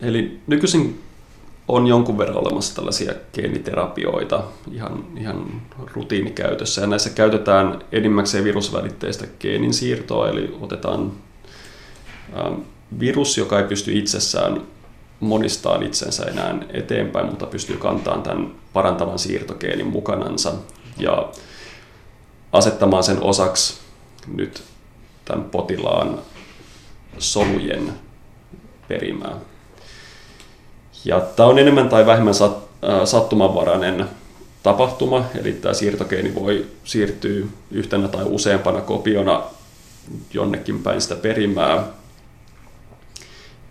Eli nykyisin on jonkun verran olemassa tällaisia geeniterapioita ihan, ihan rutiinikäytössä. Ja näissä käytetään enimmäkseen virusvälitteistä geenin siirtoa, eli otetaan ähm, virus, joka ei pysty itsessään monistaan itsensä enää eteenpäin, mutta pystyy kantamaan tämän parantavan siirtogeenin mukanansa ja asettamaan sen osaksi nyt tämän potilaan solujen perimää. Ja tämä on enemmän tai vähemmän sat, äh, sattumanvarainen tapahtuma, eli tämä siirtogeeni voi siirtyä yhtenä tai useampana kopiona jonnekin päin sitä perimää.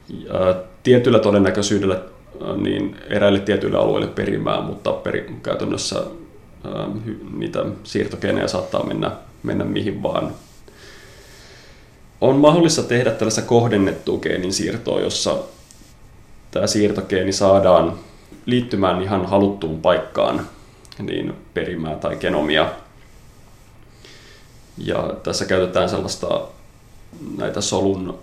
Ja tietyllä todennäköisyydellä äh, niin eräille tietyille alueille perimää, mutta peri, käytännössä äh, niitä siirtogeenejä saattaa mennä, mennä mihin vaan. On mahdollista tehdä tällaista kohdennettua geenin siirtoa, jossa tämä siirtogeeni saadaan liittymään ihan haluttuun paikkaan niin perimää tai genomia. Ja tässä käytetään sellaista näitä solun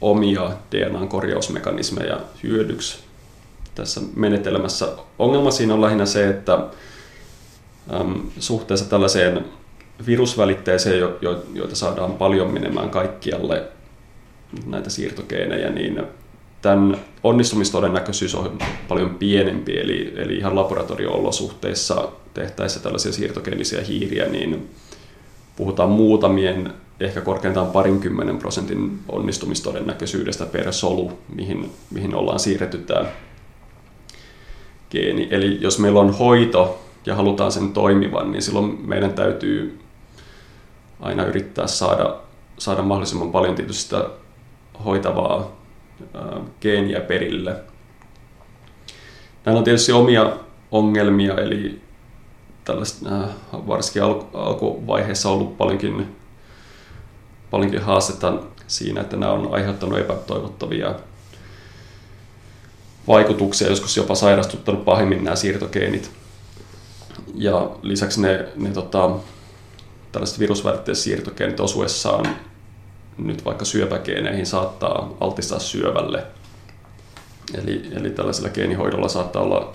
omia DNA-korjausmekanismeja hyödyksi tässä menetelmässä. Ongelma siinä on lähinnä se, että äm, suhteessa tällaiseen virusvälitteeseen, jo, jo, joita saadaan paljon menemään kaikkialle näitä siirtogeenejä, niin tämän onnistumistodennäköisyys on paljon pienempi, eli, eli ihan laboratorio-olosuhteissa tehtäessä tällaisia siirtogeenisiä hiiriä, niin puhutaan muutamien, ehkä korkeintaan parinkymmenen prosentin onnistumistodennäköisyydestä per solu, mihin, mihin ollaan siirretty tämä geeni. Eli jos meillä on hoito ja halutaan sen toimivan, niin silloin meidän täytyy aina yrittää saada, saada mahdollisimman paljon tietysti sitä hoitavaa geeniä perille. Näillä on tietysti omia ongelmia, eli tällaista, varsinkin alku, alkuvaiheessa ollut paljonkin, paljonkin haastetta siinä, että nämä on aiheuttanut epätoivottavia vaikutuksia, joskus jopa sairastuttanut pahemmin nämä siirtogeenit. Ja lisäksi ne, ne tota, tällaiset virusvälitteiset siirtogeenit osuessaan nyt vaikka syöpägeeneihin saattaa altistaa syövälle. Eli, eli tällaisella geenihoidolla saattaa olla,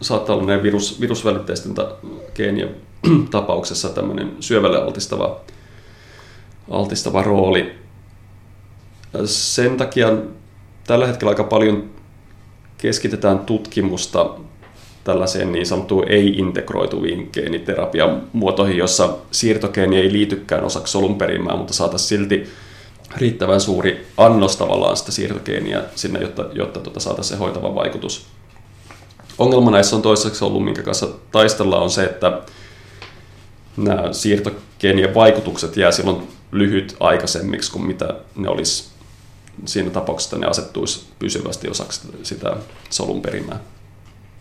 saattaa olla virus, virusvälitteisten ta, geenien tapauksessa tämmöinen syövälle altistava, altistava rooli. Sen takia tällä hetkellä aika paljon keskitetään tutkimusta tällaiseen niin sanottuun ei-integroituviin geeniterapian muotoihin, jossa siirtogeeni ei liitykään osaksi solun perimää, mutta saataisiin silti riittävän suuri annos tavallaan sitä siirtogeeniä sinne, jotta, jotta tuota saataisiin se hoitava vaikutus. Ongelma näissä on toiseksi ollut, minkä kanssa taistellaan, on se, että nämä siirtogeenien vaikutukset jää silloin lyhyt aikaisemmiksi kuin mitä ne olisi siinä tapauksessa, että ne asettuisi pysyvästi osaksi sitä solun perimää.